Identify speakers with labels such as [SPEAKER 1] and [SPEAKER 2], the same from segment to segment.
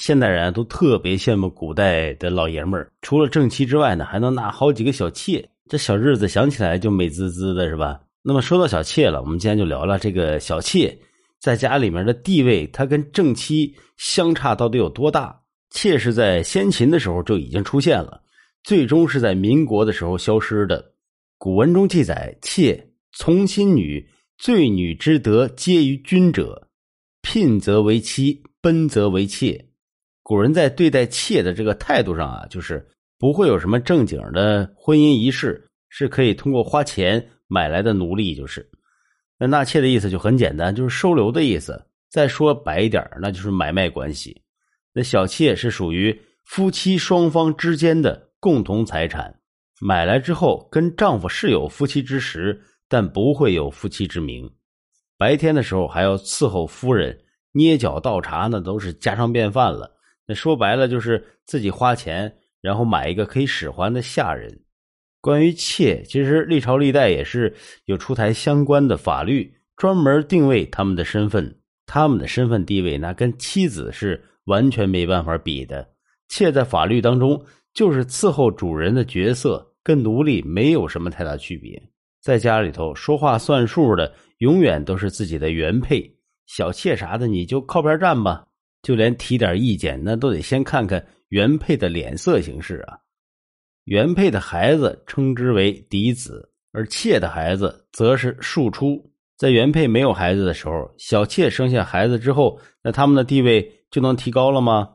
[SPEAKER 1] 现代人都特别羡慕古代的老爷们儿，除了正妻之外呢，还能纳好几个小妾，这小日子想起来就美滋滋的，是吧？那么说到小妾了，我们今天就聊聊这个小妾在家里面的地位，它跟正妻相差到底有多大？妾是在先秦的时候就已经出现了，最终是在民国的时候消失的。古文中记载，妾从心女，罪女之德皆于君者，聘则为妻，奔则为妾。古人在对待妾的这个态度上啊，就是不会有什么正经的婚姻仪式，是可以通过花钱。买来的奴隶就是，那纳妾的意思就很简单，就是收留的意思。再说白一点，那就是买卖关系。那小妾是属于夫妻双方之间的共同财产，买来之后跟丈夫是有夫妻之实，但不会有夫妻之名。白天的时候还要伺候夫人，捏脚倒茶，那都是家常便饭了。那说白了就是自己花钱，然后买一个可以使唤的下人。关于妾，其实历朝历代也是有出台相关的法律，专门定位他们的身份。他们的身份地位，那跟妻子是完全没办法比的。妾在法律当中就是伺候主人的角色，跟奴隶没有什么太大区别。在家里头说话算数的，永远都是自己的原配。小妾啥的，你就靠边站吧。就连提点意见，那都得先看看原配的脸色行事啊。原配的孩子称之为嫡子，而妾的孩子则是庶出。在原配没有孩子的时候，小妾生下孩子之后，那他们的地位就能提高了吗？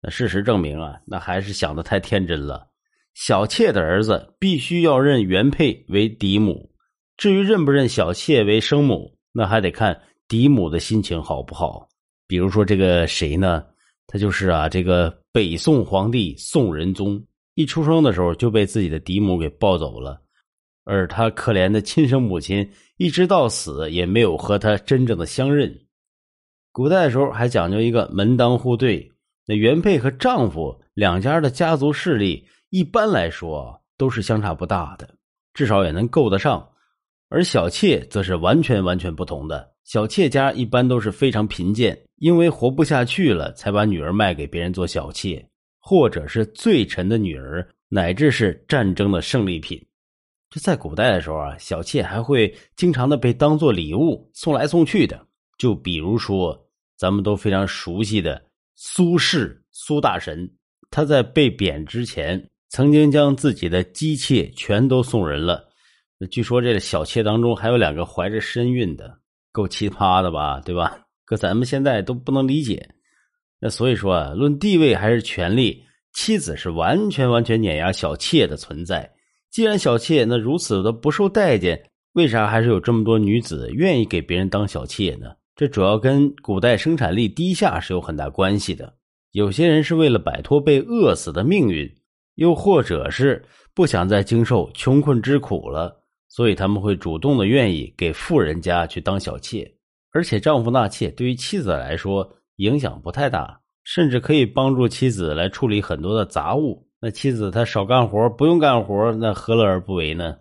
[SPEAKER 1] 那事实证明啊，那还是想的太天真了。小妾的儿子必须要认原配为嫡母，至于认不认小妾为生母，那还得看嫡母的心情好不好。比如说这个谁呢？他就是啊，这个北宋皇帝宋仁宗。一出生的时候就被自己的嫡母给抱走了，而他可怜的亲生母亲一直到死也没有和他真正的相认。古代的时候还讲究一个门当户对，那原配和丈夫两家的家族势力一般来说都是相差不大的，至少也能够得上。而小妾则是完全完全不同的，小妾家一般都是非常贫贱，因为活不下去了才把女儿卖给别人做小妾。或者是罪臣的女儿，乃至是战争的胜利品。这在古代的时候啊，小妾还会经常的被当做礼物送来送去的。就比如说，咱们都非常熟悉的苏轼苏大神，他在被贬之前，曾经将自己的姬妾全都送人了。据说这个小妾当中还有两个怀着身孕的，够奇葩的吧？对吧？搁咱们现在都不能理解。那所以说啊，论地位还是权力，妻子是完全完全碾压小妾的存在。既然小妾那如此的不受待见，为啥还是有这么多女子愿意给别人当小妾呢？这主要跟古代生产力低下是有很大关系的。有些人是为了摆脱被饿死的命运，又或者是不想再经受穷困之苦了，所以他们会主动的愿意给富人家去当小妾。而且丈夫纳妾对于妻子来说。影响不太大，甚至可以帮助妻子来处理很多的杂物。那妻子她少干活，不用干活，那何乐而不为呢？